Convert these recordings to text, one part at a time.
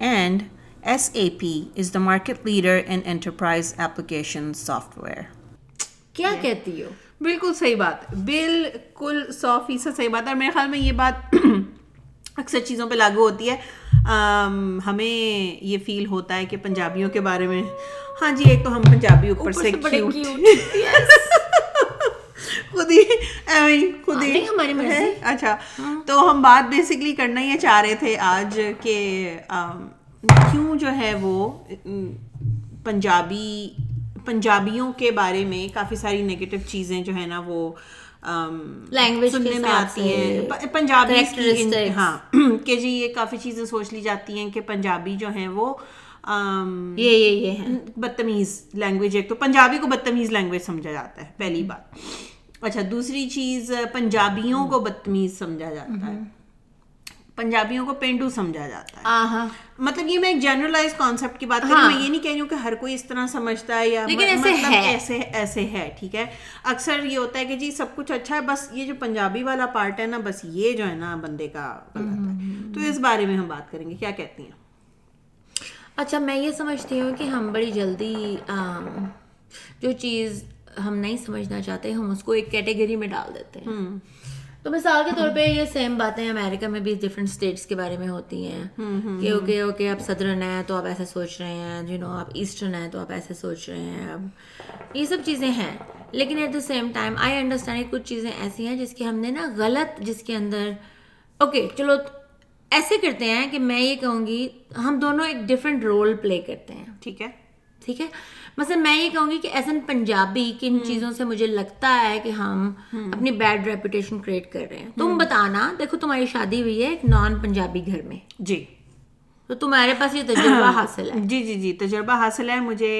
And SAP is the market leader in enterprise application software. کیا کہتی ہو بالکل صحیح بات بالکل سو فیصد صحیح بات ہے اور میرے خیال میں یہ بات اکثر چیزوں پہ لاگو ہوتی ہے ہمیں یہ فیل ہوتا ہے کہ پنجابیوں کے بارے میں ہاں جی ایک تو ہم پنجابی اوپر سے خود ہی ایویں خود ہی ہماری مرضی۔ اچھا تو ہم بات بیسکلی کرنا یہ چاہ رہے تھے آج کہ کیوں جو ہے وہ پنجابی پنجابیوں کے بارے میں کافی ساری نگیٹو چیزیں جو ہے نا وہ کے سننے میں آتی ہیں۔ پنجابی۔ ہاں کہ جی یہ کافی چیزیں سوچ لی جاتی ہیں کہ پنجابی جو ہیں وہ یہ یہ بدتمیز لینگویج ایک تو پنجابی کو بدتمیز لینگویج سمجھا جاتا ہے پہلی بات۔ اچھا دوسری چیز پنجابیوں کو بدتمیز سمجھا جاتا ہے۔ پنجابیوں کو پینڈو سمجھا جاتا ہے۔ آہا مطلب یہ میں ایک جنرلائز کانسیپٹ کی بات کر رہی ہوں میں یہ نہیں کہہ رہی ہوں کہ ہر کوئی اس طرح سمجھتا ہے یا مطلب۔ ایسے ایسے ہے ٹھیک ہے۔ اکثر یہ ہوتا ہے کہ جی سب کچھ اچھا ہے بس یہ جو پنجابی والا پارٹ ہے نا بس یہ جو ہے نا بندے کا غلط ہے۔ تو اس بارے میں ہم بات کریں گے کیا کہتی ہیں؟ اچھا میں یہ سمجھتی ہوں کہ ہم بڑی جلدی جو چیز ہم نہیں سمجھنا چاہتے ہم اس کو ایک کیٹیگری میں ڈال دیتے ہیں۔ تو مثال کے طور پہ یہ سیم باتیں امریکہ میں بھی ڈفرینٹ اسٹیٹس کے بارے میں ہوتی ہیں۔ کہ اوکے اوکے آپ سدرن ہیں تو آپ ایسے سوچ رہے ہیں یو نو آپ ایسٹرن ہیں تو آپ ایسے سوچ رہے ہیں۔ اب یہ سب چیزیں ہیں۔ لیکن at the same time I understand کچھ چیزیں ایسی ہیں جس کی ہم نے نا غلط جس کے اندر اوکے چلو ایسے کرتے ہیں کہ میں یہ کہوں گی ہم دونوں ایک ڈفرینٹ رول پلے کرتے ہیں۔ ٹھیک ہے۔ ٹھیک ہے؟ مثلا میں یہ کہوں گی کہ ایز این پنجابی کن چیزوں سے مجھے لگتا ہے کہ ہم اپنی بیڈ ریپوٹیشن کریٹ کر رہے ہیں۔ تم بتانا دیکھو تمہاری شادی ہوئی ہے ایک نان پنجابی گھر میں۔ جی۔ تو تمہارے پاس یہ تجربہ حاصل ہے۔ جی جی جی تجربہ حاصل ہے۔ مجھے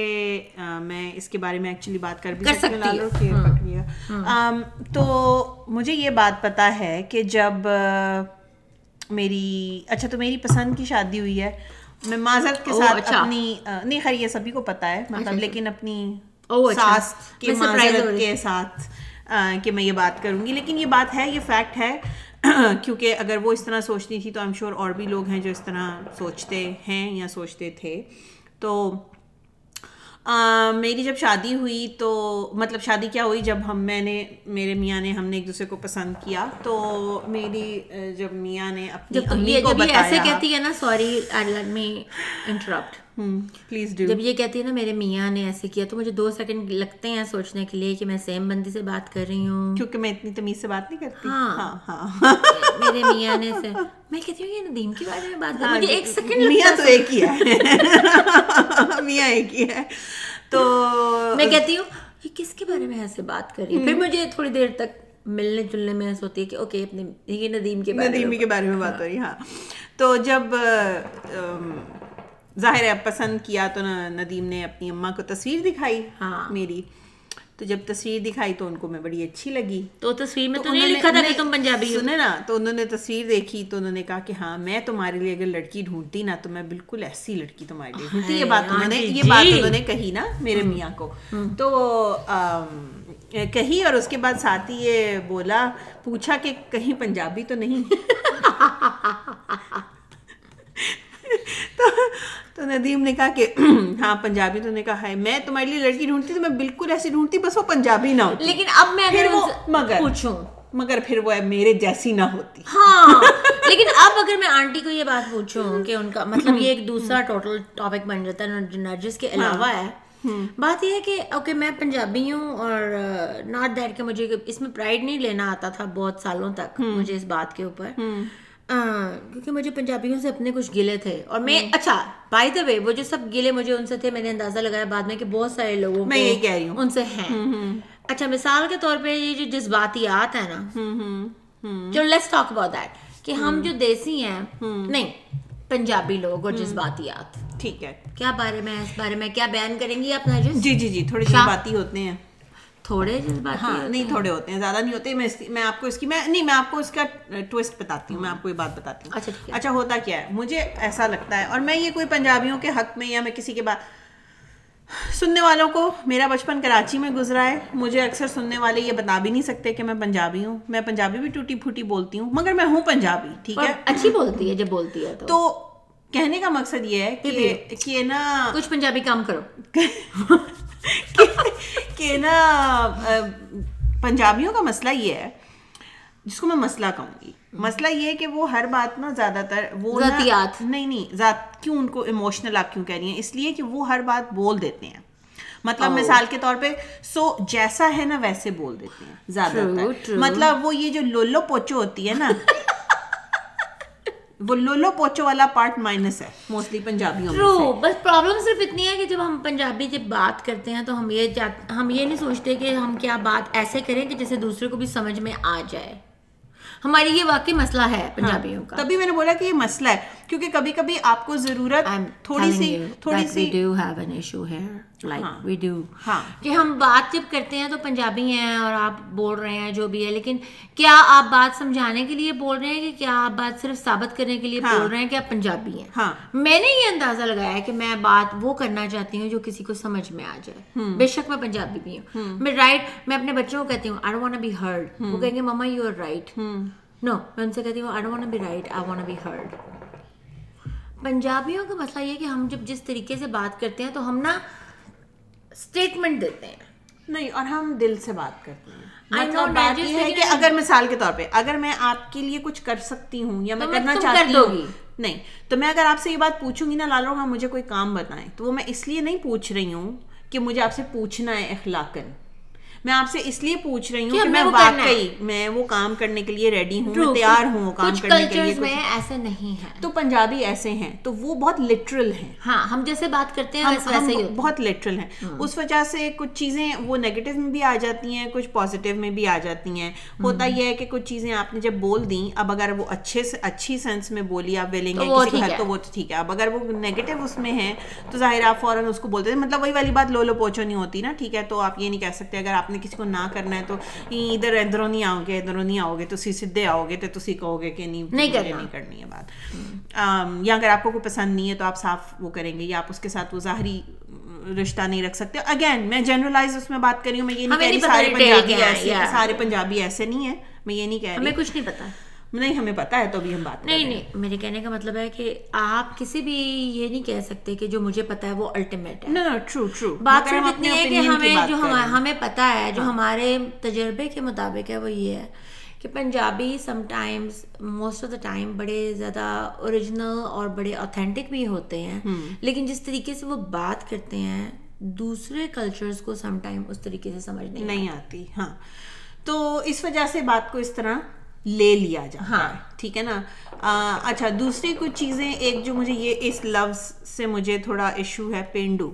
میں اس کے بارے میں ایکچولی بات کر بھی کر سکتی ہوں۔ پکڑیا۔ آم، تو مجھے یہ بات پتا ہے کہ جب میری اچھا تو میری پسند کی شادی ہوئی ہے۔ میں معذرت کے ساتھ اچھا۔ اپنی نہیں خیر یہ سبھی کو پتا ہے مطلب لیکن اپنی اوہ، اچھا۔ ساس کے معذرت کے ساتھ کہ میں یہ بات کروں گی لیکن یہ بات ہے یہ فیکٹ ہے کیونکہ اگر وہ اس طرح سوچتی تھی تو ایم شور اور بھی لوگ ہیں جو اس طرح سوچتے ہیں یا سوچتے تھے تو میری جب شادی ہوئی تو مطلب شادی کیا ہوئی؟ جب ہم میں نے میرے میاں نے ہم نے ایک دوسرے کو پسند کیا تو میری جب میاں نے اپنی امی کو یہ ایسے بتایا کہتی ہے نا sorry let me interrupt please do جب یہ کہتی ہے نا میرے میاں نے ایسے کیا تو مجھے دو سیکنڈ لگتے ہیں سوچنے کے لیے کہ میں سیم بندی سے بات کر رہی ہوں۔ کیونکہ میں اتنی تمیز سے بات نہیں کرتی۔ ہاں۔ ہاں ہاں۔ میرے میاں نے سے میں کہتی ہوں یہ ندیم کے بارے میں بات کر مجھے ایک سیکنڈ ہاں، میاں تو ایک ہی ہے۔ میاں ایک ہی ہے۔ تو میں کہتی ہوں یہ کس کے بارے میں ایسے بات کر رہی ہے پھر مجھے تھوڑی دیر تک ملنے جلنے میں ایسا ہوتی ہے کہ اوکے اپنے یہ ندیم کے بارے ندیمی میں کے بارے میں بات ہو رہی ہاں۔ تو جب ظاہر ہے پسند کیا تو نا- ندیم نے اپنی اماں کو تصویر دکھائی ہاں۔ میری۔ تو جب تصویر دکھائی تو ان کو میں بڑی اچھی لگی۔ تو تصویر میں تو نہیں لکھا تھا کہ تم پنجابی ہو۔ نا تو انہوں نے تصویر دیکھی تو انہوں نے کہا کہ ہاں میں تمہارے لیے اگر لڑکی ڈھونڈتی نا تو میں بالکل ایسی لڑکی تمہارے لیے ڈھونڈتی۔ یہ بات انہوں نے آنٹی یہ بات جی۔ انہوں نے کہی نا میرے میاں کو۔ تو کہی اور اس کے بعد ساتھ ہی یہ بولا پوچھا کہ کہیں پنجابی تو نہیں؟ تو- ندیم نے کہا کہ ہاں پنجابی تو نے کہا ہے۔ میں تمہارے لیے لڑکی ڈھونڈتی تو میں بالکل ایسی ڈھونڈتی بس وہ پنجابی نہ ہوتی۔ لیکن اب میں اگر مگر پوچھوں۔ مگر پھر وہ میرے جیسی نہ ہوتی۔ ہاں لیکن اب اگر میں آنٹی کو یہ بات پوچھوں کہ ان کا مطلب یہ ایک دوسرا ٹوٹل ٹاپک بن جاتا ہے نرجس کے علاوہ ہے۔ بات یہ ہے کہ اوکے میں پنجابی ہوں اور ناٹ دیٹ کہ مجھے اس میں پرائڈ نہیں لینا آتا تھا بہت سالوں تک مجھے اس بات کے اوپر۔ کیونکہ مجھے پنجابیوں سے اپنے کچھ گلے تھے اور میں اچھا بائی دا وے وہ جو سب گلے مجھے ان سے تھے میں نے اندازہ لگایا بعد میں کہ بہت سارے لوگوں میں یہی کہہ رہی ہوں۔ ان سے ہیں۔ اچھا مثال کے طور پہ یہ جو جذباتیات ہیں نا۔ چلو لیٹس ٹاک اباؤٹ دیٹ کہ ہم جو دیسی ہیں نہیں پنجابی لوگ اور جذباتیات۔ ٹھیک ہے۔ کیا بارے میں اس بارے میں کیا بیان کریں گی اپنا جی جی جی تھوڑے جذباتی ہوتے ہیں۔ تھوڑے جذباتی ہاں نہیں ہیں؟ تھوڑے ہوتے ہیں زیادہ نہیں ہوتے میں میں آپ کو اس کی میں نہیں میں آپ کو اس کا ٹوسٹ بتاتی ہوں میں آپ کو یہ بات بتاتی ہوں۔ اچھا اچھا ہوتا کیا ہے؟ مجھے ایسا لگتا ہے اور میں یہ کوئی پنجابیوں کے حق میں یا میں کسی کے بعد سننے والوں کو میرا بچپن کراچی میں گزرا ہے مجھے اکثر سننے والے یہ بتا بھی نہیں سکتے کہ میں پنجابی ہوں۔ میں پنجابی بھی ٹوٹی پھوٹی بولتی ہوں مگر میں ہوں پنجابی ٹھیک ہے؟ اچھی بولتی ہے جب بولتی ہے تو۔ کہنے کا مقصد یہ ہے کہ نا کچھ پنجابی کام کرو۔ نا پنجابیوں کا مسئلہ یہ ہے جس کو میں مسئلہ کہوں گی مسئلہ یہ ہے کہ وہ ہر بات نا زیادہ تر وہ ذاتیات۔ نہیں نہیں ذات کیوں ان کو ایموشنل آپ کیوں کہہ رہی ہیں اس لیے کہ وہ ہر بات بول دیتے ہیں مطلب مثال کے طور پہ سو جیسا ہے نا ویسے بول دیتے ہیں زیادہ تر. مطلب وہ یہ جو لولو پوچو ہوتی ہے نا وہ لولو پوچو والا پارٹ مائنس ہے موسٹلی پنجابیوں میں ٹرو بس پرابلم صرف اتنی ہے کہ جب ہم پنجابی جب بات کرتے ہیں تو ہم یہ ہم یہ نہیں سوچتے کہ ہم کیا بات ایسے کریں کہ جیسے دوسرے کو بھی سمجھ میں آ جائے۔ ہماری یہ واقعی مسئلہ ہے پنجابیوں کا۔ تبھی میں نے بولا کہ یہ مسئلہ ہے کیونکہ کبھی کبھی آپ کو ضرورت تھوڑی سی تھوڑی سی ہاں کہ ہم بات جب کرتے ہیں تو پنجابی ہیں اور آپ بول رہے ہیں جو بھی ہے لیکن کیا آپ بات سمجھانے کے لیے بول رہے ہیں کہ کیا آپ بات صرف ثابت کرنے کے لیے بول رہے ہیں کہ آپ پنجابی ہیں ہاں میں نے یہ اندازہ لگایا ہے کہ میں بات وہ کرنا چاہتی ہوں جو کسی کو سمجھ میں آ جائے بے شک میں پنجابی بھی ہوں میں رائٹ میں اپنے بچوں کو کہتی ہوں آئی وانٹ بی ہرڈ وہ کہیں گے مما یو آر رائٹ نو میں ان سے کہتی ہوں I want be right I want be heard پنجابیوں کا مسئلہ یہ کہ ہم جب جس طریقے سے بات کرتے ہیں تو ہم نا اسٹیٹمنٹ دیتے ہیں۔ نہیں اور ہم دل سے بات کرتے ہیں۔ مطلب بات Nargis, یہ ہے لیکن کہ اگر مثال کے طور پہ اگر میں آپ کے لیے کچھ کر سکتی ہوں یا میں کرنا چاہتی ہوں۔ نہیں تو میں اگر آپ سے یہ بات پوچھوں گی نا لالو ہاں مجھے کوئی کام بتائیں۔ تو وہ میں اس لیے نہیں پوچھ رہی ہوں کہ مجھے آپ سے پوچھنا ہے اخلاقن میں آپ سے اس لیے پوچھ رہی ہوں کہ میں ہے۔ واقعی میں وہ کام کرنے کے لیے ریڈی ہوں میں تیار ہوں کام کرنے کے لیے میں ایسے نہیں ہیں۔ تو پنجابی ایسے ہیں تو وہ بہت لٹرل ہیں۔ ہاں ہم جیسے بات کرتے ہیں بہت لٹرل ہیں۔ اس وجہ سے کچھ چیزیں وہ نیگیٹو میں بھی آ جاتی ہیں کچھ پازیٹیو میں بھی آ جاتی ہیں۔ ہوتا یہ ہے کہ کچھ چیزیں آپ نے جب بول دیں اب اگر وہ اچھے سے اچھی سینس میں بولی آپ ویلنگ ہے تو وہ کسی ہے۔ تو وہ تو ٹھیک ہے۔ اب اگر وہ نیگیٹو اس میں ہیں تو ظاہر آپ فوراً اس کو بولتے ہیں۔ مطلب وہی والی بات لو لو پوچھو نہیں ہوتی نا ٹھیک ہے؟ تو آپ یہ نہیں کہہ سکتے اگر آپ نے کسی کو نہ کرنا ہے تو ادھر ادھروں نہیں آؤ گے ادھروں نہیں آؤ گے تو سیدھے آؤ گے تو تسی کہو گے کہ نہیں کرنی ہے بات۔ یا اگر آپ کو کوئی پسند نہیں ہے تو آپ صاف وہ کریں گے یا آپ اس کے ساتھ وہ ظاہری رشتہ نہیں رکھ سکتے۔ اگین میں جنرلائز اس میں بات کر رہی ہوں میں یہ نہیں ہمیں کہہ رہی سارے پنجابی ہے، ایسے. سارے پنجابی ایسے نہیں ہیں میں یہ نہیں کہہ ہمیں رہی۔ کچھ نہیں پتا۔ نہیں ہمیں پتا ہے تو بھی ہم بات نہیں ہیں نہیں میرے کہنے کا مطلب ہے کہ آپ کسی بھی یہ نہیں کہہ سکتے کہ جو مجھے پتا ہے وہ الٹیمیٹ ہے۔ ٹرو ٹرو بات صرف اتنی ہے کہ ہمیں جو ہم- ہمیں پتا ہے جو ہمارے تجربے کے مطابق ہے وہ یہ ہے کہ Punjabi sometimes most of the time بڑے زیادہ اوریجنل اور بڑے اوتھینٹک بھی ہوتے ہیں۔ لیکن جس طریقے سے وہ بات کرتے ہیں دوسرے کلچرز کو سم ٹائم اس طریقے سے سمجھ نہیں آتی ہاں۔ تو اس وجہ سے بات کو اس طرح لے لیا جاتا ہے۔ ٹھیک ہے نا؟ اچھا دوسری کچھ چیزیں ایک جو مجھے یہ اس لفظ سے مجھے تھوڑا ایشو ہے پینڈو۔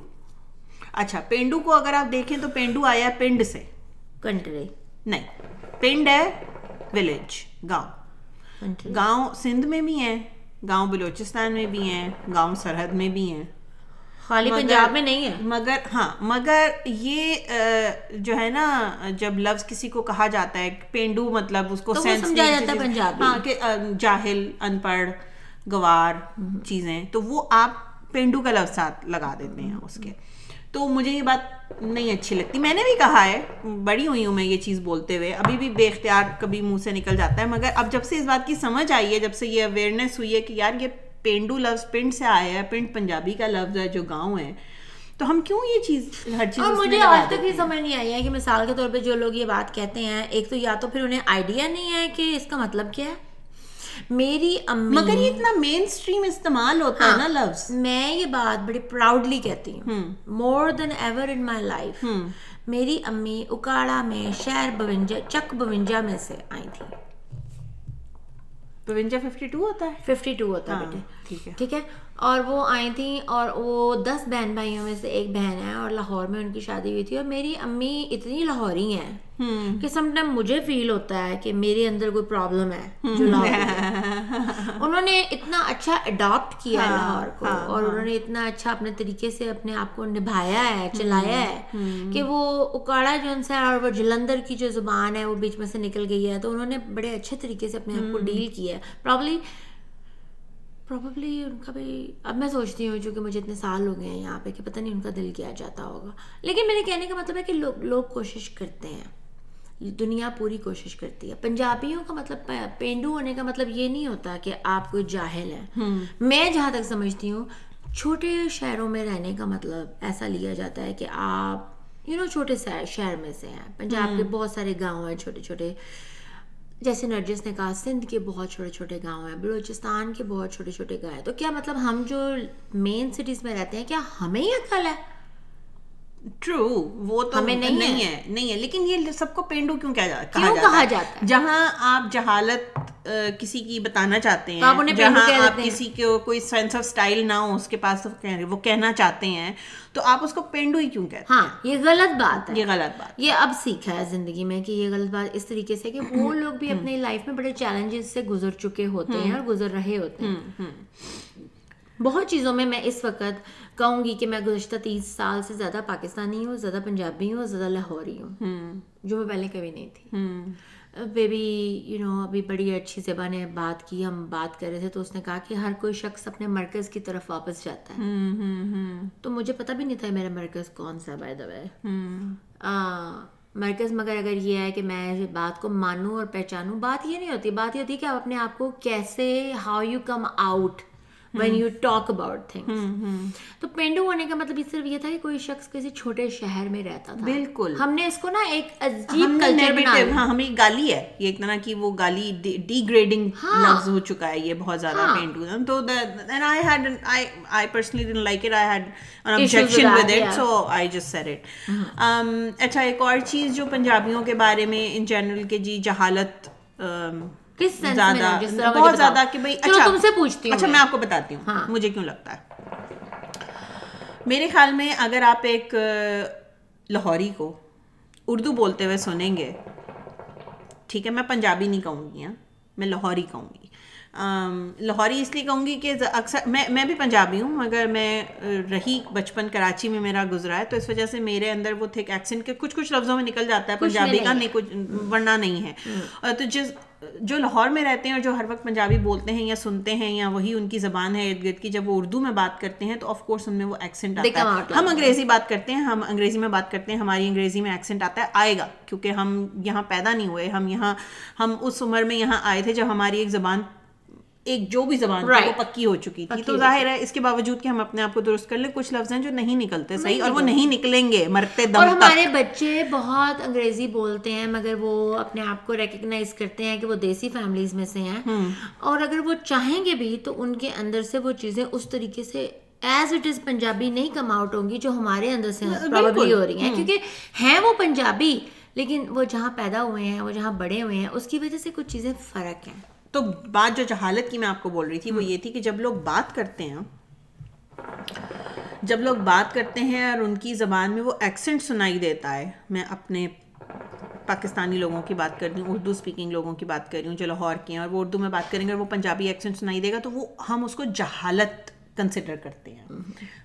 اچھا پینڈو کو اگر آپ دیکھیں تو پینڈو آیا پنڈ سے۔ کنٹری۔ نہیں پنڈ ہے ولیج گاؤں۔ گاؤں سندھ میں بھی ہیں گاؤں بلوچستان میں بھی ہیں گاؤں سرحد میں بھی ہیں۔ خالی پنجاب میں نہیں ہے۔ مگر ہاں مگر یہ جو ہے نا جب لفظ کسی کو کہا جاتا ہے پینڈو مطلب اس کو سمجھا جاتا ہے پنجابی۔ ہاں کہ جاہل ان پڑھ گوار چیزیں۔ تو وہ آپ پینڈو کا لفظ ساتھ لگا دیتے ہیں اس کے۔ تو مجھے یہ بات نہیں اچھی لگتی۔ میں نے بھی کہا ہے بڑی ہوئی ہوں میں یہ چیز بولتے ہوئے۔ ابھی بھی بے اختیار کبھی منہ سے نکل جاتا ہے مگر اب جب سے اس بات کی سمجھ آئی ہے جب سے یہ اویئرنیس ہوئی ہے کہ یار یہ پینڈو لفظ پنڈ سے آیا ہے پنڈ پنجابی کا لفظ ہے جو گاؤں ہے۔ تو ہم کیوں یہ چیز ہر چیز اور مجھے آج تک یہ سمجھ نہیں آئی ہے کہ مثال کے طور پہ جو لوگ یہ بات کہتے ہیں ایک تو یا تو پھر انہیں آئیڈیا نہیں ہے کہ اس کا مطلب کیا ہے۔ میری امی مگر یہ اتنا مین اسٹریم استعمال ہوتا ہے نا لفظ میں یہ بات بڑی پراؤڈلی کہتی ہوں۔ مور than ever in my life میری امی اکاڑا میں شہر بونجا چک بونجا میں سے آئی تھی ففٹی ٹو ہوتا ہے؟ ففٹی ٹو ہوتا ہے ہاں، بیٹے۔ ٹھیک ہے۔ ٹھیک ہے؟ اور وہ آئی تھیں اور وہ دس بہن بھائیوں میں سے ایک بہن ہے اور لاہور میں ان کی شادی ہوئی تھی اور میری امی اتنی لاہوری ہیں کہ سم ٹائم مجھے فیل ہوتا ہے کہ میرے اندر کوئی پرابلم ہے جو انہوں نے اتنا اچھا اڈاپٹ کیا ہے لاہور کو اور انہوں نے اتنا اچھا اپنے طریقے سے اپنے آپ کو نبھایا ہے چلایا ہے کہ وہ اکاڑا جو ان سے اور وہ جلندر کی جو زبان ہے وہ بیچ میں سے نکل گئی ہے تو انہوں نے بڑے اچھے طریقے سے اپنے آپ کو ڈیل کیا ہے۔ پرابلی پرابلی ان کا بھی اب میں سوچتی ہوں چونکہ مجھے اتنے سال ہو گئے ہیں یہاں پہ کہ پتہ نہیں ان کا دل کیا جاتا ہوگا۔ لیکن میرے کہنے کا مطلب ہے کہ لوگ لوگ کوشش کرتے ہیں۔ دنیا پوری کوشش کرتی ہے۔ پنجابیوں کا مطلب پینڈو ہونے کا مطلب یہ نہیں ہوتا کہ آپ کوئی جاہل ہیں۔ میں جہاں تک سمجھتی ہوں چھوٹے شہروں میں رہنے کا مطلب ایسا لیا جاتا ہے کہ آپ یو نو چھوٹے شہر میں سے ہیں۔ پنجاب کے بہت سارے گاؤں ہیں چھوٹے چھوٹے جیسے نرجس نے کہا، سندھ کے بہت چھوٹے چھوٹے گاؤں ہیں، بلوچستان کے بہت چھوٹے چھوٹے گاؤں ہیں۔ تو کیا مطلب ہم جو مین سٹیز میں رہتے ہیں، کیا ہمیں ہی عقل ہے؟ ٹرو وہ تو نہیں ہے۔ نہیں ہے۔ لیکن یہ سب کو پینڈو کیوں کہا جاتا ہے؟ جہاں آپ جہالت کسی کی بتانا چاہتے ہیں جہاں آپ ہیں۔ کسی کو کوئی سینس آف اسٹائل نہ ہو اس کے پاس وہ کہنا چاہتے ہیں تو آپ اس کو پینڈو ہی کیوں کہتے ہاں یہ غلط بات ہیں ہے۔ یہ غلط بات۔ یہ اب سیکھا ہے زندگی میں کہ یہ غلط بات اس طریقے سے کہ وہ لوگ بھی اپنی لائف میں بڑے چیلنجز سے گزر چکے ہوتے ہیں اور گزر رہے ہوتے ہیں۔ بہت چیزوں میں میں اس وقت کہوں گی کہ میں گزشتہ تیس سال سے زیادہ پاکستانی ہوں زیادہ پنجابی ہوں زیادہ لاہوری ہوں جو میں پہلے کبھی نہیں تھی۔ بیبی یو نو ابھی بڑی اچھی زبان نے بات کی ہم بات کر رہے تھے تو اس نے کہا کہ ہر کوئی شخص اپنے مرکز کی طرف واپس جاتا ہے۔ تو مجھے پتہ بھی نہیں تھا میرا مرکز کون سا بائی دا وے مرکز مگر اگر یہ ہے کہ میں بات کو مانوں اور پہچانوں بات یہ نہیں ہوتی بات یہ ہوتی ہے کہ آپ اپنے آپ کو کیسے how you come out when you talk about things تو پینڈو ہونے کا مطلب صرف یہ تھا کہ کوئی شخص کسی چھوٹے شہر میں رہتا تھا۔ بالکل۔ ہم نے اس کو نا ایک عجیب کلچر ہاں ہمیں گالی ہے۔ یہ ایک طرح کی وہ گالی ڈی گریڈنگ ہاں۔ لفظ ہو چکا ہے یہ بہت زیادہ پینٹو تو then I had an- I I personally didn't like it. I had an objection with it yeah. so I just said it. Um, اچھا ایک اور چیز جو پنجابیوں کے بارے میں ان جنرل کے جی جہالت um, کس sense میں بہت۔ زیادہ کہ بھائی اچھا تم سے پوچھتی ہوں اچھا میں۔ میں آپ کو بتاتی ہوں ہاں۔ مجھے کیوں لگتا ہے میرے خیال میں اگر آپ ایک لاہوری کو اردو بولتے ہوئے سنیں گے ٹھیک ہے میں پنجابی نہیں کہوں گی ہاں میں لاہوری کہوں گی لاہوری اس لیے کہوں گی کہ اکثر میں میں بھی پنجابی ہوں مگر میں رہی بچپن کراچی میں میرا گزرا ہے تو اس وجہ سے میرے اندر وہ تھک ایکسنٹ کے کچھ کچھ لفظوں میں نکل جاتا ہے پنجابی کا نہیں کچھ ورنہ نہیں ہے تو جس جو لاہور میں رہتے ہیں اور جو ہر وقت پنجابی بولتے ہیں یا سنتے ہیں یا وہی ان کی زبان ہے ارد گرد کی جب وہ اردو میں بات کرتے ہیں تو آف کورس ان میں وہ ایکسنٹ آتا ہے۔ ہم انگریزی بات کرتے ہیں ہم انگریزی میں بات کرتے ہیں ہماری انگریزی میں ایکسنٹ آتا ہے آئے گا۔ کیونکہ ہم یہاں پیدا نہیں ہوئے ہم یہاں ہم اس عمر میں یہاں آئے تھے جب ہماری ایک زبان ایک جو بھی زبان تھی وہ پکی ہو چکی تھی۔ تو ظاہر ہے اس کے باوجود کہ ہم اپنے آپ کو درست کر لیں کچھ لفظ ہیں جو نہیں نکلتے صحیح اور وہ نہیں نکلیں گے مرتے اور دم تک۔ ہمارے بچے بہت انگریزی بولتے ہیں مگر وہ اپنے آپ کو ریکگنائز کرتے ہیں کہ وہ دیسی فیملیز میں سے ہیں۔ اور اگر وہ چاہیں گے بھی تو ان کے اندر سے وہ چیزیں اس طریقے سے ایز اٹ از پنجابی نہیں کم آؤٹ ہوں گی جو ہمارے اندر سے پرابلی ہو رہی ہیں۔ کیونکہ ہیں وہ پنجابی لیکن وہ جہاں پیدا ہوئے ہیں وہ جہاں بڑے ہوئے ہیں اس کی وجہ سے کچھ چیزیں فرق ہیں۔ تو بات جو جہالت کی میں آپ کو بول رہی تھی وہ یہ تھی کہ جب لوگ بات کرتے ہیں جب لوگ بات کرتے ہیں اور ان کی زبان میں وہ ایکسنٹ سنائی دیتا ہے میں اپنے پاکستانی لوگوں کی بات کر رہی ہوں اردو اسپیکنگ لوگوں کی بات کر رہی ہوں جو لاہور کے ہیں اور وہ اردو میں بات کریں گے اور وہ پنجابی ایکسنٹ سنائی دے گا تو وہ ہم اس کو جہالت کنسیڈر کرتے ہیں۔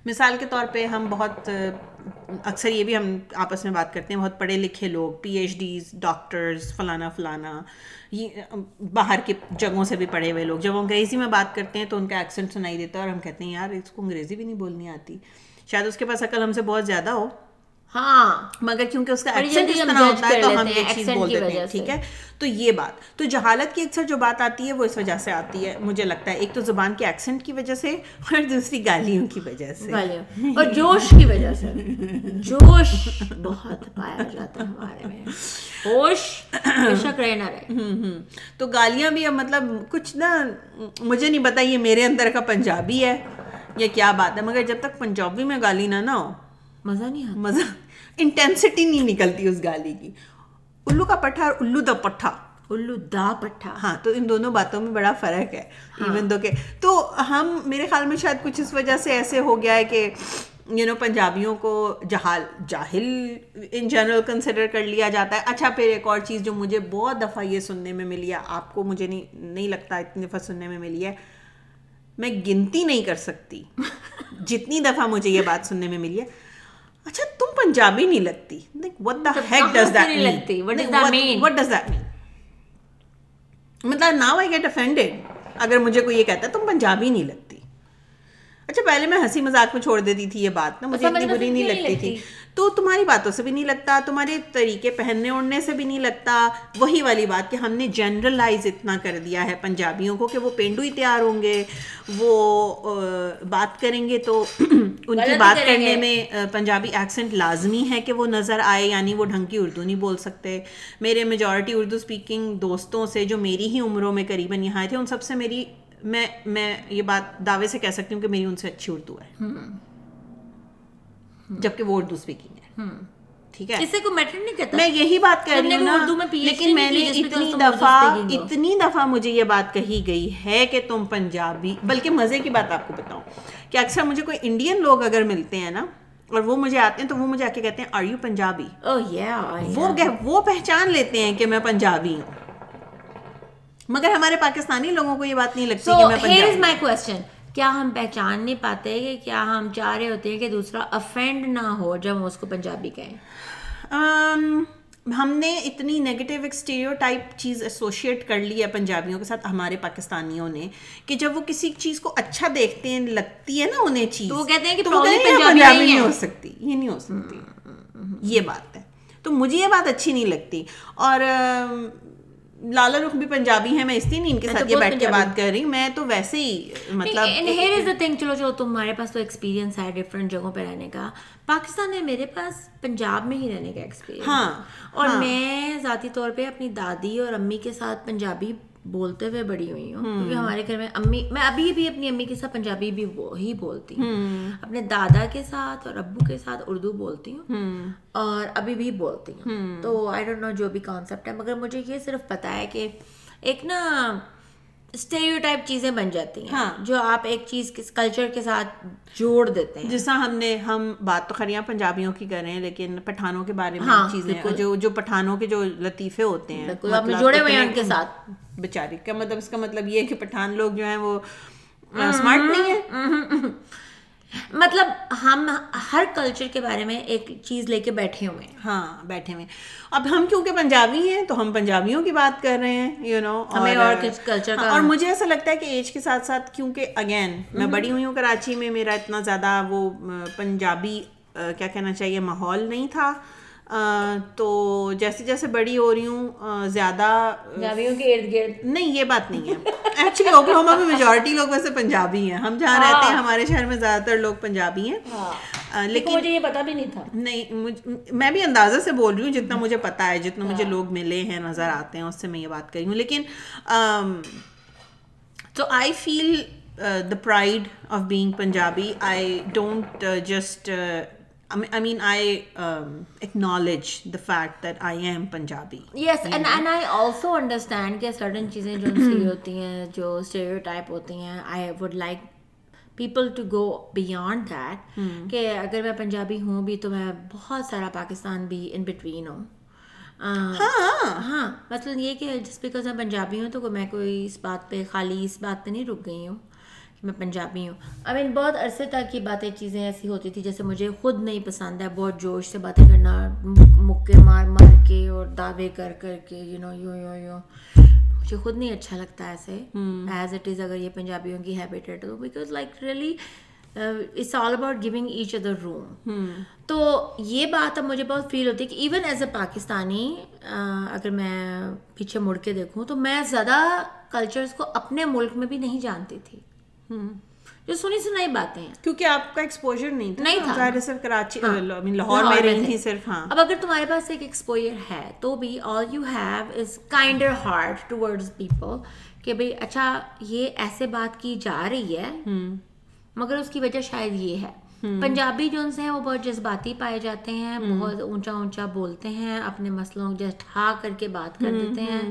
مثال کے طور پہ ہم بہت، اکثر یہ بھی ہم آپس میں بات کرتے ہیں، بہت پڑھے لکھے لوگ، پی ایچ ڈیز، ڈاکٹرز، فلانا فلانا، یہ باہر کے جگہوں سے بھی پڑھے ہوئے لوگ۔ جب وہ انگریزی میں بات کرتے ہیں تو ان کا ایکسنٹ سنائی دیتا ہے اور ہم کہتے ہیں، یار اس کو انگریزی بھی نہیں بولنی آتی۔ شاید اس کے پاس عقل ہم سے بہت زیادہ ہو۔ ہاں۔ مگر کیونکہ اس کا ایکسنٹ اس طرح ہوتا ہے تو ہم یہ چیز بول دیتے ہیں۔ ٹھیک ہے؟ تو یہ بات۔ تو جہالت کی اکثر جو بات آتی ہے وہ اس وجہ سے آتی ہے مجھے لگتا ہے۔ ایک تو زبان کے ایکسنٹ کی وجہ سے اور دوسری گالیوں کی وجہ سے۔ اور جوش کی وجہ سے۔ جوش بہت پایا جاتا ہے ہمارے میں۔ ہوش شک رہے نہ رہے۔ تو گالیاں بھی اب مطلب کچھ نا مجھے نہیں پتا یہ میرے اندر کا پنجابی ہے یا کیا بات ہے مگر جب تک پنجابی میں گالی نہ نہ ہو۔ مزہ نہیں مزہ انٹینسٹی نہیں نکلتی اس گالی کی۔ الو کا پٹھا اور الو دا پٹھا۔ الو دا پٹھا۔ ہاں تو ان دونوں باتوں میں بڑا فرق ہے۔ ایون دو کہ تو ہم میرے خیال میں شاید کچھ اس وجہ سے ایسے ہو گیا ہے کہ یو نو پنجابیوں کو جہال جاہل ان جنرل کنسیڈر کر لیا جاتا ہے۔ اچھا پھر ایک اور چیز جو مجھے بہت دفعہ یہ سننے میں ملی ہے آپ کو مجھے نہیں نہیں لگتا اتنی دفعہ سننے میں ملی ہے۔ میں گنتی نہیں کر سکتی۔ جتنی دفعہ مجھے یہ بات سننے میں ملی ہے۔ اچھا تم پنجابی نہیں لگتی what the heck does that نہیں لگتی؟ What does that mean? What does that mean مطلب ناؤ آئی گیٹ افینڈیڈ اگر مجھے کوئی یہ کہتا ہے تم پنجابی نہیں لگتی اچھا پہلے میں ہنسی مذاق میں چھوڑ دیتی تھی یہ بات نا مجھے اتنی بری نہیں لگتی تھی۔ تو تمہاری باتوں سے بھی نہیں لگتا تمہارے طریقے پہننے اوڑھنے سے بھی نہیں لگتا۔ وہی والی بات کہ ہم نے جنرلائز اتنا کر دیا ہے پنجابیوں کو کہ وہ پینڈو ہی تیار ہوں گے وہ بات کریں گے تو ان کی بات کرنے۔ میں پنجابی ایکسنٹ لازمی ہے کہ وہ نظر آئے یعنی وہ ڈھنگ کی اردو نہیں بول سکتے۔ میرے میجورٹی اردو اسپیکنگ دوستوں سے جو میری ہی عمروں میں قریباً یہاں آئے تھے ان سب سے میری میں میں یہ بات دعوے سے کہہ سکتی ہوں کہ میری ان سے اچھی اردو ہے۔ جبکہ وہ اردو اسپیکنگ ہے۔ ٹھیک ہے؟ میٹر نہیں کرتا میں یہی بات کر رہی ہوں اردو میں لیکن میں نے اتنی دفعہ۔ اتنی دفعہ مجھے یہ بات کہی گئی ہے کہ تم پنجابی بلکہ مزے کی بات آپ کو بتاؤں کہ اکثر مجھے کوئی انڈین لوگ اگر ملتے ہیں نا اور وہ مجھے آتے ہیں تو وہ مجھے آ کے کہتے ہیں آر یو پنجابی وہ وہ پہچان لیتے ہیں کہ میں پنجابی ہوں۔ مگر ہمارے پاکستانی لوگوں کو یہ بات نہیں لگتی کہ میں پنجابی کیا ہم پہچان نہیں پاتے کہ کیا ہم چاہ رہے ہوتے ہیں کہ دوسرا افینڈ نہ ہو جب ہم اس کو پنجابی کہیں؟ ہم نے اتنی نیگیٹو ایک اسٹیریو ٹائپ چیز ایسوشیٹ کر لی ہے پنجابیوں کے ساتھ ہمارے پاکستانیوں نے کہ جب وہ کسی چیز کو اچھا دیکھتے ہیں لگتی ہے نا انہیں چیز تو وہ کہتے ہیں کہ پنجابی نہیں۔ ہو سکتی یہ نہیں ہو سکتی۔ یہ بات ہے۔ تو مجھے یہ بات اچھی نہیں لگتی۔ اور لالا رخ بھی پنجابی ہیں میں اس لیے ان کے ساتھ یہ بیٹھ کے بات کر رہی میں تو ویسے ہی مطلب ہیئر از دا تھنگ چلو چلو تمہارے پاس تو ایکسپیرینس ہے ڈفرینٹ جگہوں پہ رہنے کا پاکستان میں میرے پاس پنجاب میں ہی رہنے کا ایکسپیرینس ہاں اور میں ذاتی طور پہ اپنی دادی اور امی کے ساتھ پنجابی بولتے ہوئے بڑی ہوئی ہوں کیونکہ ہمارے گھر میں امی میں ابھی بھی اپنی امی کے ساتھ پنجابی بھی وہی بولتی ہوں۔ اپنے دادا کے ساتھ اور ابو کے ساتھ اردو بولتی ہوں۔ اور ابھی بھی بولتی ہوں۔ تو آئی ڈونٹ نو جو بھی کانسیپٹ ہے مگر مجھے یہ صرف پتا ہے کہ ایک نا اسٹیریو ٹائپ چیزیں بن جاتی ہیں جو آپ ایک چیز کلچر کے ساتھ جوڑ دیتے ہیں۔ طرح ہم نے ہم بات تو خریاں پنجابیوں کی کر رہے ہیں لیکن پٹھانوں کے بارے میں ہاں، چیزیں جو جو پٹھانوں کے جو لطیفے ہوتے ہیں نے جوڑے ہوئے ہیں ان کے ساتھ۔ بیچاری۔ کا مطلب اس کا مطلب یہ ہے کہ پٹھان لوگ جو ہیں وہ اسمارٹ نہیں ہیں؟ مطلب ہم ہر کلچر کے بارے میں ایک چیز لے کے بیٹھے ہوئے ہیں۔ ہاں بیٹھے ہوئے اب ہم کیونکہ پنجابی ہیں تو ہم پنجابیوں کی بات کر رہے ہیں یو نو ہمیں اور culture کا- اور مجھے ایسا لگتا ہے کہ ایج کے ساتھ ساتھ کیونکہ اگین میں بڑی ہوئی ہوں کراچی میں میرا اتنا زیادہ وہ پنجابی کیا کہنا چاہیے ماحول نہیں تھا۔ تو جیسے جیسے بڑی ہو رہی ہوں زیادہ پنجابیوں کے ارد گرد۔ نہیں یہ بات نہیں ہے۔ ایکچولی اوکلاہوما میں میجورٹی لوگ ویسے پنجابی ہیں۔ ہم جہاں رہتے ہیں ہمارے شہر میں زیادہ تر لوگ پنجابی ہیں۔ لیکن مجھے یہ پتا بھی نہیں تھا۔ نہیں میں بھی اندازہ سے بول رہی ہوں جتنا مجھے پتا ہے جتنا مجھے لوگ ملے ہیں نظر آتے ہیں اس سے میں یہ بات کری ہوں۔ لیکن تو I feel the pride of being Punjabi I don't just I mean, I um, acknowledge the fact that I am Punjabi. Yes and and I also understand کہ سرٹن چیزیں جو ہوتی ہیں جو ٹائپ ہوتی ہیں I would like people to go beyond that کہ اگر میں پنجابی ہوں بھی تو میں بہت سارا پاکستان بھی ان بٹوین ہوں ہاں مطلب یہ کہ جس بیکاز میں پنجابی ہوں تو میں کوئی اس بات پہ خالی اس بات پہ نہیں رک گئی ہوں میں پنجابی ہوں۔ آئی مین بہت عرصے تک یہ باتیں چیزیں ایسی ہوتی تھی جیسے مجھے خود نہیں پسند ہے بہت جوش سے باتیں کرنا مکے مار مار کے اور دعوے کر کر کے you know you you you مجھے خود نہیں اچھا لگتا ایسے۔ ایز اٹ از اگر یہ پنجابیوں کی ہیبٹ ہے تو because like really it's all about giving each other room تو یہ بات اب مجھے بہت فیل ہوتی ہے کہ ایون ایز اے پاکستانی اگر میں پیچھے مڑ کے دیکھوں تو میں زیادہ کلچرس کو اپنے ملک میں بھی نہیں جانتی تھی۔ جو سنی سنائی باتیں ہیں۔ کیونکہ آپ کا ایکسپوجر نہیں تھا نہیں تھا۔ صرف کراچی لاہور میں رہی تھی صرف ہاں۔ اب اگر تمہارے پاس ایک ایکسپوئر ہے تو بھی all you have is kinder heart towards people کہ بھائی اچھا یہ ایسے بات کی جا رہی ہے مگر اس کی وجہ شاید یہ ہے۔ پنجابی جو ان سے ہیں وہ بہت جذباتی پائے جاتے ہیں بہت اونچا اونچا بولتے ہیں اپنے مسئلوں جیسے ٹھا کر کے بات کر دیتے ہیں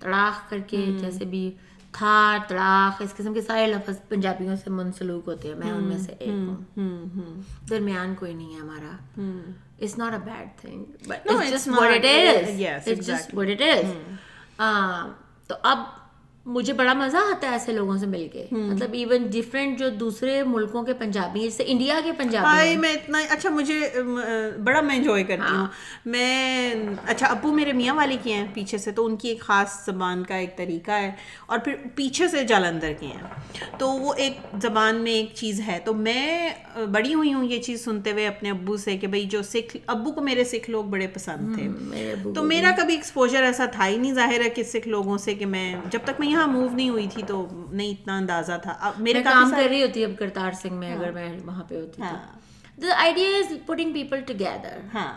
تڑاخ کر کے جیسے بھی تھا تڑاخ اس قسم کے سارے لفظ پنجابیوں سے منسلوک ہوتے ہیں میں ان میں سے ایک ہوں۔ درمیان کوئی نہیں ہے ہمارا۔ It's not a bad thing but just what. It is just what it is تو اب مجھے بڑا مزہ آتا ہے ایسے لوگوں سے مل کے۔ مطلب ایون ڈفرینٹ جو دوسرے ملکوں کے پنجابی ہیں جیسے انڈیا کے پنجابی میں اتنا اچھا مجھے بڑا میں انجوائے کرتی ہوں۔ میں اچھا ابو میرے میاں والے کے ہیں پیچھے سے تو ان کی ایک خاص زبان کا ایک طریقہ ہے اور پھر پیچھے سے جالندر کے ہیں۔ تو وہ ایک زبان میں ایک چیز ہے۔ تو میں بڑی ہوئی ہوں یہ چیز سنتے ہوئے اپنے ابو سے کہ بھائی جو سکھ ابو کو میرے سکھ لوگ بڑے پسند تھے۔ تو میرا کبھی ایکسپوجر ایسا تھا ہی نہیں ظاہر ہے کہ سکھ لوگوں سے کہ میں جب تک میں یہاں موو نہیں ہوئی تھی تو نہیں اتنا اندازہ تھا۔ اب میرے کام کر رہی ہوتی اب کرتار سنگھ میں اگر میں وہاں پہ ہوتی the idea is putting people together ہاں۔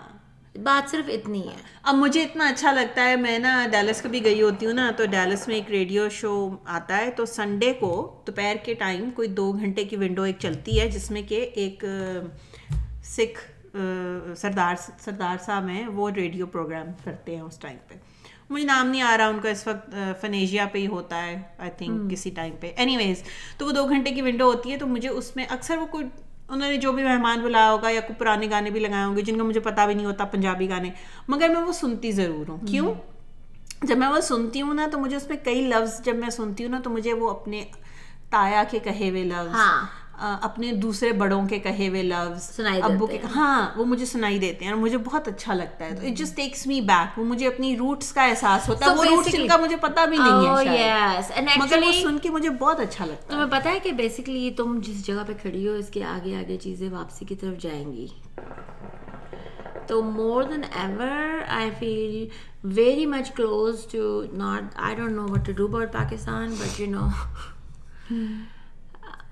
بات صرف اتنی ہے۔ اب مجھے اتنا اچھا لگتا ہے میں نا ڈیلس کبھی گئی ہوتی ہوں نا تو ڈیلس میں ایک ریڈیو شو آتا ہے۔ تو سنڈے کو دوپہر کے ٹائم کوئی دو گھنٹے کی ونڈو ایک چلتی ہے جس میں کہ ایک سکھ سردار سردار صاحب ہیں وہ ریڈیو پروگرام کرتے ہیں اس ٹائم پہ۔ مجھے نام نہیں آ رہا ان کا اس وقت فنیجیا پہ ہی ہوتا ہے آئی تھنک کسی ٹائم پہ۔ اینی ویز تو وہ دو گھنٹے کی ونڈو ہوتی ہے تو مجھے اس میں اکثر وہ کوئی انہوں نے جو بھی مہمان بلایا ہوگا یا کوئی پرانے گانے بھی لگائے ہوں گے جن کا مجھے پتا بھی نہیں ہوتا پنجابی گانے مگر میں وہ سنتی ضرور ہوں۔ کیوں؟ جب میں وہ سنتی ہوں نا تو مجھے اس میں کئی لفظ جب میں سنتی ہوں نا تو مجھے وہ اپنے تایا کے کہے ہوئے لفظ اپنے دوسرے بڑوں کے کہے ہوئے لفظ ابو کے ہاں وہ مجھے سنائی دیتے ہیں اور مجھے بہت اچھا لگتا ہے۔ تو it just takes me back وہ مجھے اپنی روٹس کا احساس ہوتا ہے۔ وہ روٹس کا مجھے پتا بھی نہیں Oh, ہے یس اینڈ مگر وہ سن کے مجھے بہت اچھا لگتا ہے۔ تمہیں پتا ہے کہ بیسکلی تم جس جگہ پہ کھڑی ہو اس کے آگے آگے چیزیں واپسی کی طرف جائیں گی۔ تو more than ever I feel very much close to not I don't know what to do about Pakistan but you know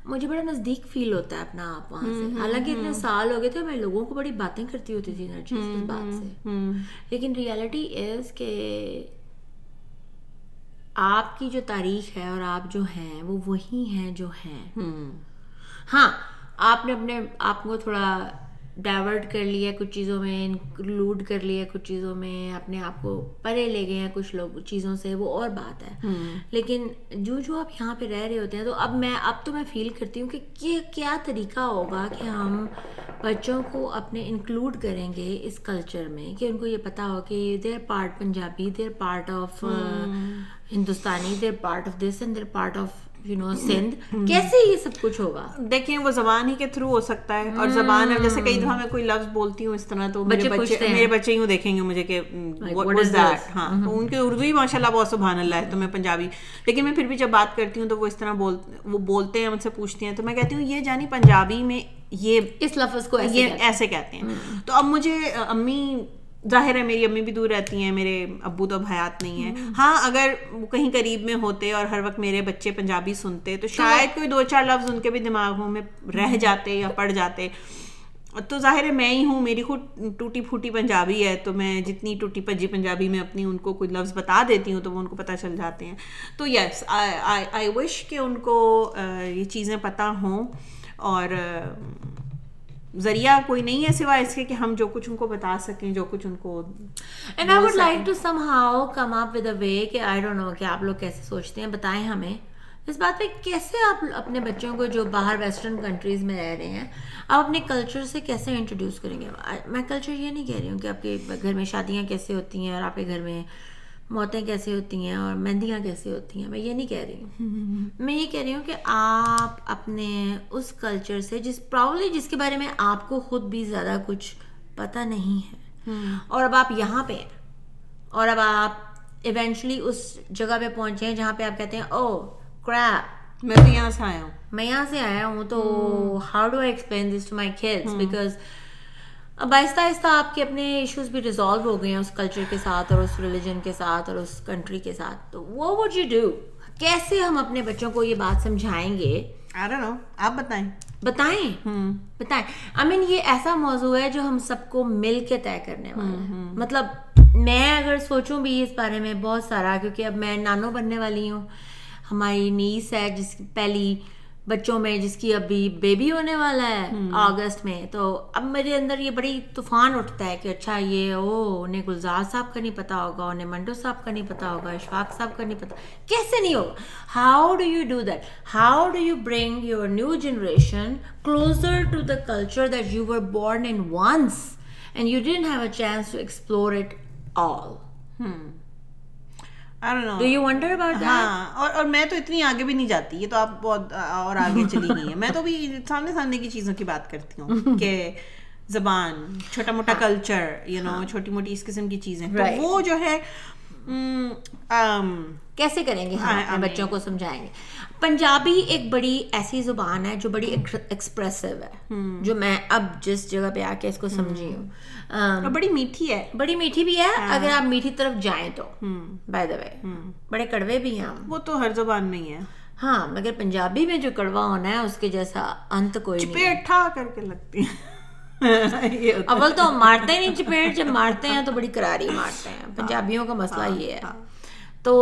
مجھے بڑا نزدیک فیل ہوتا ہے اپنا آپ وہاں سے۔ حالانکہ اتنے سال ہو گئے تھے میں لوگوں کو بڑی باتیں کرتی ہوتی تھی اس بات سے۔ لیکن ریالٹی از کہ آپ کی جو تاریخ ہے اور آپ جو ہیں وہ وہی ہیں جو ہیں۔ ہاں آپ نے اپنے آپ کو تھوڑا ڈائیورٹ کر لیا کچھ چیزوں میں انکلوڈ کر لیا کچھ چیزوں میں اپنے آپ کو پرے لے گئے ہیں کچھ لوگ چیزوں سے وہ اور بات ہے۔ لیکن جو جو آپ یہاں پہ رہ رہے ہوتے ہیں تو اب میں اب تو میں فیل کرتی ہوں کہ کیا طریقہ ہوگا کہ ہم بچوں کو اپنے انکلوڈ کریں گے اس کلچر میں کہ ان کو یہ پتا ہو کہ their part Punjabi their part of Hindustani their part of this and their part of you know Sindh کیسے یہ سب کچھ ہوگا؟ دیکھیں وہ زبان ہی کے تھرو ہو سکتا ہے اور زبان ہے جیسے کئی دفعہ میں کوئی لفظ بولتی ہوں اس طرح تو میرے بچے میرے بچے یوں دیکھیں گے مجھے کہ ہاں تو ان کے اردو ہی ماشاء اللہ بہت سبحان اللہ ہے تو میں پنجابی لیکن میں پھر بھی جب بات کرتی ہوں تو وہ اس طرح بول وہ بولتے ہیں مجھ سے پوچھتے ہیں تو میں کہتی ہوں یہ جانی پنجابی میں یہ اس لفظ کو یہ ایسے کہتے ہیں۔ تو اب مجھے امی ظاہر ہے میری امی بھی دور رہتی ہیں میرے ابو تو اب حیات نہیں ہے ہاں اگر وہ کہیں قریب میں ہوتے اور ہر وقت میرے بچے پنجابی سنتے تو شاید کوئی دو چار لفظ ان کے بھی دماغوں میں رہ جاتے یا پڑ جاتے۔ تو ظاہر ہے میں ہی ہوں میری خود ٹوٹی پھوٹی پنجابی ہے تو میں جتنی ٹوٹی پجی پنجابی میں اپنی ان کو کوئی لفظ بتا دیتی ہوں تو وہ ان کو پتہ چل جاتے ہیں۔ تو یس آئی وش کہ ان کو یہ چیزیں پتہ ہوں اور ذریعہ کوئی نہیں ہے سوائے اس کے کہ ہم جو کچھ ان کو بتا سکیں جو کچھ ان کو and I would like to somehow come up with a way کہ آئی ڈونٹ نو کہ آپ لوگ کیسے سوچتے ہیں بتائیں ہمیں۔ اس بات پہ کیسے آپ اپنے بچوں کو جو باہر ویسٹرن کنٹریز میں رہ رہے ہیں آپ اپنے کلچر سے کیسے انٹروڈیوس کریں گے؟ میں کلچر یہ نہیں کہہ رہی ہوں کہ آپ کے گھر میں شادیاں کیسے ہوتی ہیں اور آپ کے گھر میں موتیں کیسے ہوتی ہیں اور مہندیاں کیسے ہوتی ہیں؟ میں یہ نہیں کہہ رہی ہوں۔ میں یہ کہہ رہی ہوں کہ آپ اپنے اس کلچر سے جس پراؤڈلی جس کے بارے میں آپ کو خود بھی زیادہ کچھ پتہ نہیں ہے۔ اور اب آپ یہاں پہ ہیں۔ اور اب آپ ایونچولی اس جگہ پہ پہنچے ہیں جہاں پہ آپ کہتے ہیں او کریپ میں تو یہاں سے آیا ہوں۔ میں یہاں سے آیا ہوں تو how do I explain this to my کھیلس because اب آہستہ آہستہ آپ کے اپنے ایشوز بھی ریزالو ہو گئے ہیں اس کلچر کے ساتھ اور اس ریلیجن کے ساتھ اور اس کنٹری کے ساتھ۔ تو وہ وڈ یو ڈو کیسے ہم اپنے بچوں کو یہ بات سمجھائیں گے؟ آپ بتائیں۔ بتائیں۔ بتائیں۔ آئی مین یہ ایسا موضوع ہے جو ہم سب کو مل کے طے کرنے والا ہے۔ مطلب میں اگر سوچوں بھی اس بارے میں بہت سارا کیونکہ اب میں نانو بننے والی ہوں۔ ہماری نیس ہے جس پہلی بچوں میں جس کی ابھی بیبی ہونے والا ہے اگست میں۔ تو اب میرے اندر یہ بڑی طوفان اٹھتا ہے کہ اچھا یہ او انہیں گلزار صاحب کا نہیں پتا ہوگا انہیں منڈو صاحب کا نہیں پتا ہوگا اشفاق صاحب کا نہیں پتا۔ کیسے نہیں ہوگا؟ How do you do that how do you bring your new generation closer to the culture that you were born in once and you didn't have a chance to explore it all I don't know. Do you wonder about ہاں اور میں تو اتنی آگے بھی نہیں جاتی یہ تو آپ بہت اور آگے چلی گئی ہیں میں تو بھی سامنے سامنے کی چیزوں کی بات کرتی ہوں کہ زبان چھوٹا موٹا کلچر یو نو چھوٹی موٹی اس قسم کی چیزیں. وہ جو ہے کیسے کریں گے بچوں کو سمجھائیں گے پنجابی ایک بڑی ایسی زبان ہے جو بڑی ایکسپریسو ہے جو میں اب جس جگہ پہ آ کے اس کو سمجھی ہوں۔ بڑی میٹھی ہے۔ بڑی میٹھی بھی ہے اگر آپ میٹھی طرف جائیں تو۔ بائی دا وے بڑے کڑوے بھی ہیں وہ تو ہر زبان میں ہی ہے ہاں مگر پنجابی میں جو کڑوا ہونا ہے اس کے جیسا انت کوئی پیٹھا کر کے لگتی ہے۔ اول تو ہم مارتے ہی نہیں چپیٹ جب مارتے ہیں تو بڑی کراری مارتے ہیں۔ پنجابیوں کا مسئلہ یہ ہے۔ تو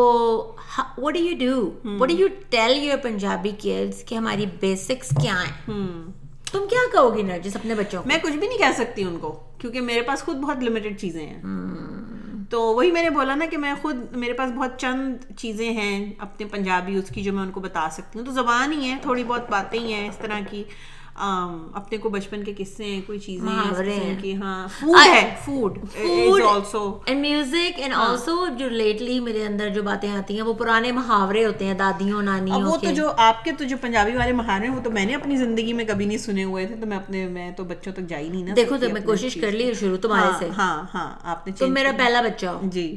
what do you do what do you tell your Punjabi kids کہ ہماری بیسکس کیا ہیں۔ تم کیا کہو گی نرجس اپنے بچوں میں کچھ بھی نہیں کہہ سکتی ان کو کیونکہ میرے پاس خود بہت لمیٹڈ چیزیں ہیں تو وہی میں نے بولا نا کہ میں خود میرے پاس بہت چند چیزیں ہیں اپنے پنجابی اس کی جو میں ان کو بتا سکتی ہوں تو زبان ہی ہے تھوڑی بہت باتیں ہی ہیں اس طرح کی اپنے کو بچپن کے قصے ہیں کوئی چیزیں ہیں ہاں فوڈ ہے food food also and music and also جو لیٹلی میرے اندر جو باتیں آتی ہیں وہ پرانے محاورے ہوتے ہیں دادیوں نانیوں وہ تو جو آپ کے تو جو پنجابی والے محاورے ہیں وہ تو میں نے اپنی زندگی میں کبھی نہیں سنے ہوئے تھے تو میں اپنے میں تو بچوں تک جائی نہیں نا دیکھو تو میں کوشش کر لی شروع تمہارے سے۔ ہاں ہاں آپ نے تم میرا پہلا بچہ ہو۔ جی۔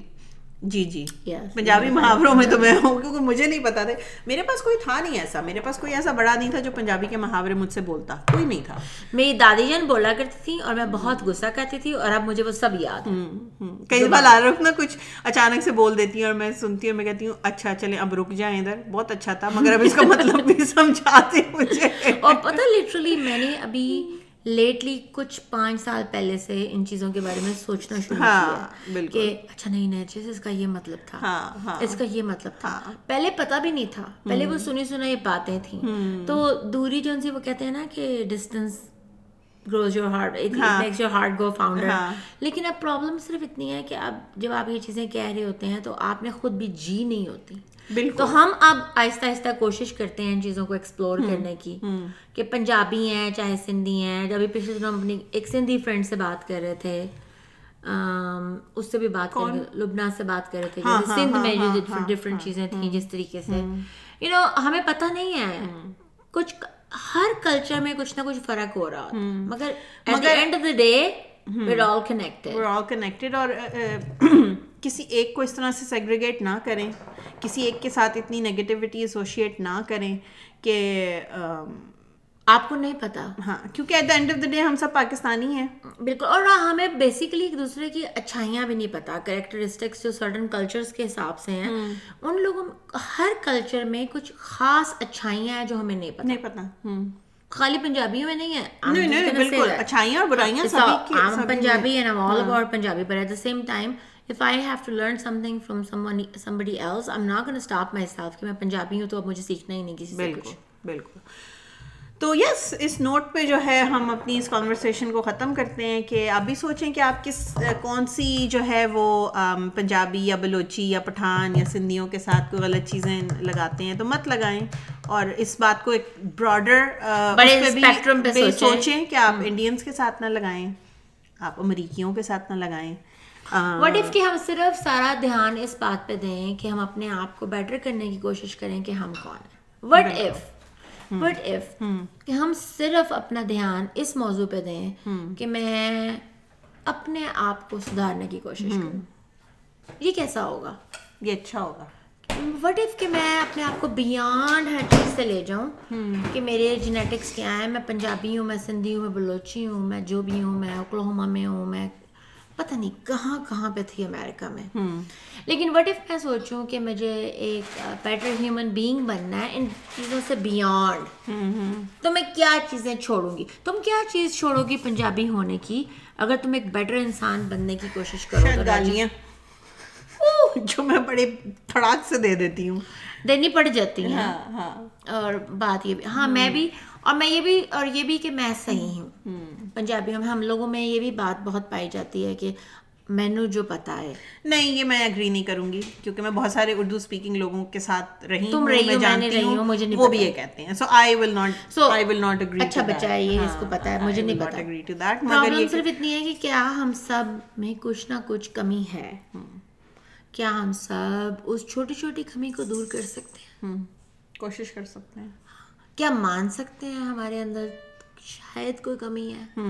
جی جی. پنجابی محاوروں میں تو میں ہوں کیونکہ مجھے نہیں پتا تھا میرے پاس کوئی تھا نہیں ایسا میرے پاس کوئی ایسا بڑا نہیں تھا جو پنجابی کے محاورے مجھ سے بولتا کوئی نہیں تھا۔ میری دادی جان بولا کرتی تھی اور میں بہت غصہ کرتی تھی اور اب مجھے وہ سب یاد کئی بار رخ نا کچھ اچانک سے بول دیتی ہیں اور میں سنتی ہوں میں کہتی ہوں اچھا چلیں اب رک جائیں ادھر۔ بہت اچھا تھا مگر اب اس کا مطلب بھی سمجھاتے مجھے۔ اور پتہ لٹرلی میں نے ابھی لیٹلی کچھ پانچ سال پہلے سے ان چیزوں کے بارے میں سوچنا شروع ہاں، کیا۔ کہ اچھا نہیں نہیں اس کا یہ مطلب تھا۔ ہاں ہاں۔ اس کا یہ مطلب تھا۔ پہلے پتا بھی نہیں تھا۔ پہلے وہ سنی سنائی باتیں تھیں۔ تو دوری جو ان سے وہ کہتے ہیں نا کہ distance grows your heart makes your heart go fonder لیکن اب پرابلم صرف اتنی ہے کہ اب جب آپ یہ چیزیں کہہ رہے ہوتے ہیں تو آپ نے خود بھی جی نہیں ہوتی۔ تو ہم اب آہستہ آہستہ کوشش کرتے ہیں ان چیزوں کو ایکسپلور کرنے کی کہ پنجابی ہیں چاہے سندھی ہیں۔ جب پچھلے دنوں ہم اپنی ایک سندھی فرینڈ سے بات کر رہے تھے اس سے بھی بات کر رہے لبنا سے بات کر رہے تھے۔ جیسے سندھ میں جو ڈفرینٹ چیزیں تھیں جس طریقے سے یو نو ہمیں پتہ نہیں ہے۔ کچھ ہر کلچر میں کچھ نہ کچھ فرق ہو رہا مگر end of the day all connected اور کسی ایک کو اس طرح سے سیگریگیٹ نہ کریں کسی ایک کے ساتھ اتنی نگیٹیوٹی ایسوشیٹ نہ کریں کہ آپ کو نہیں پتا۔ ہاں کیونکہ at the end of the day ہم سب پاکستانی ہیں۔ بالکل اور ہمیں بیسیکلی ایک دوسرے کی اچھائیاں بھی نہیں پتا۔ کریکٹرسٹکس جو سرٹن کلچرس کے حساب سے ہیں ان لوگوں ہر کلچر میں کچھ خاص اچھائیاں ہیں جو ہمیں نہیں پتا۔ نہیں پتا۔ خالی پنجابیوں میں نہیں ہے بالکل اچھائیاں اور برائیاں سبھی کی I'm Punjabi and I'm all about Punjabi, but at if I have to learn something from someone somebody else, I'm not going to stop myself کہ میں پنجابی ہوں تو اب مجھے سیکھنا ہی نہیں کسی بالکل بالکل تو یس اس نوٹ پہ جو ہے ہم اپنی اس کانورسیشن کو ختم کرتے ہیں کہ آپ بھی سوچیں کہ آپ کس کون سی جو ہے وہ پنجابی یا بلوچی یا پٹھان یا سندھیوں کے ساتھ کوئی غلط چیزیں لگاتے ہیں تو مت لگائیں اور اس بات کو ایک براڈر پہ۔ سوچیں کہ آپ انڈینس کے ساتھ نہ لگائیں آپ امریکیوں کے ساتھ نہ لگائیں وٹ اف کہ ہم صرف سارا دھیان اس بات پہ دیں کہ ہم اپنے آپ کو بیٹر کرنے کی کوشش کریں کہ ہم کون ہیں؟ وٹ اف وٹ اف کہ ہم صرف اپنا دھیان اس موضوع پہ دیں کہ میں اپنے آپ کو سدھارنے کی کوشش کروں؟ یہ کیسا ہوگا؟ یہ اچھا ہوگا. وٹ اف کہ میں اپنے آپ کو بیانڈ ہر چیز سے لے جاؤں کہ میرے جینیٹکس کیا ہیں؟ میں پنجابی ہوں میں سندھی ہوں میں بلوچی ہوں میں جو بھی ہوں میں اوکلہوما میں ہوں میں پتہ نہیں کہاں کہاں پہ تھی امریکہ میں۔ لیکن وٹ اف میں سوچوں کہ مجھے ایک بیٹر ہیومن بینگ بننا ہے ان چیزوں سے بیانڈ تو میں کیا چیزیں چھوڑوں گی؟ تم کیا چیز چھوڑو گی پنجابی ہونے کی؟ اگر تم ایک بیٹر انسان بننے کی کوشش کرو گالیاں۔ جو میں بڑے تھڑاک سے دے دیتی ہوں۔ دینی پڑ جاتی ہیں۔ ہاں ہاں۔ اور بات یہ بھی ہاں میں بھی اور میں یہ بھی اور یہ بھی کہ میں صحیح ہوں۔ پنجابیوں میں ہم لوگوں میں یہ بھی بات بہت پائی جاتی ہے کہ مینو جو پتا ہے۔ نہیں یہ میں اگری نہیں کروں گی کیونکہ میں بہت سارے اردو اسپیکنگ لوگوں کے ساتھ رہی تم ہوں رہی میں ہو، میں نے رہی ہوں، ہوں مجھے وہ بھی یہ کہتے ہیں۔ So I will not So, I will not agree اچھا بچہ ہے یہ اس کو پتا ہے مجھے نہیں پتا۔ اگری ٹو دیٹ مگر یہ صرف اتنی ہے کہ کیا ہم سب میں کچھ نہ کچھ کمی ہے۔ کیا ہم سب اس چھوٹی چھوٹی کمی کو دور کر سکتے ہیں؟ کوشش کر سکتے ہیں۔ کیا مان سکتے ہیں ہمارے اندر؟ شاید کوئی کمی ہے۔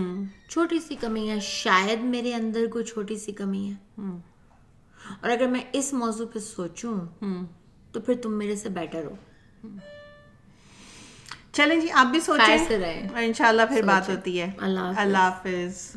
چھوٹی سی کمی ہے۔ شاید میرے اندر کوئی چھوٹی سی کمی ہے۔ اور اگر میں اس موضوع پہ سوچوں۔ تو پھر تم میرے سے بیٹر ہو۔ چلیں جی آپ بھی سوچیں۔ رہیں۔ اور انشاءاللہ پھر بات ہوتی ہے۔ اللہ اللہ حافظ۔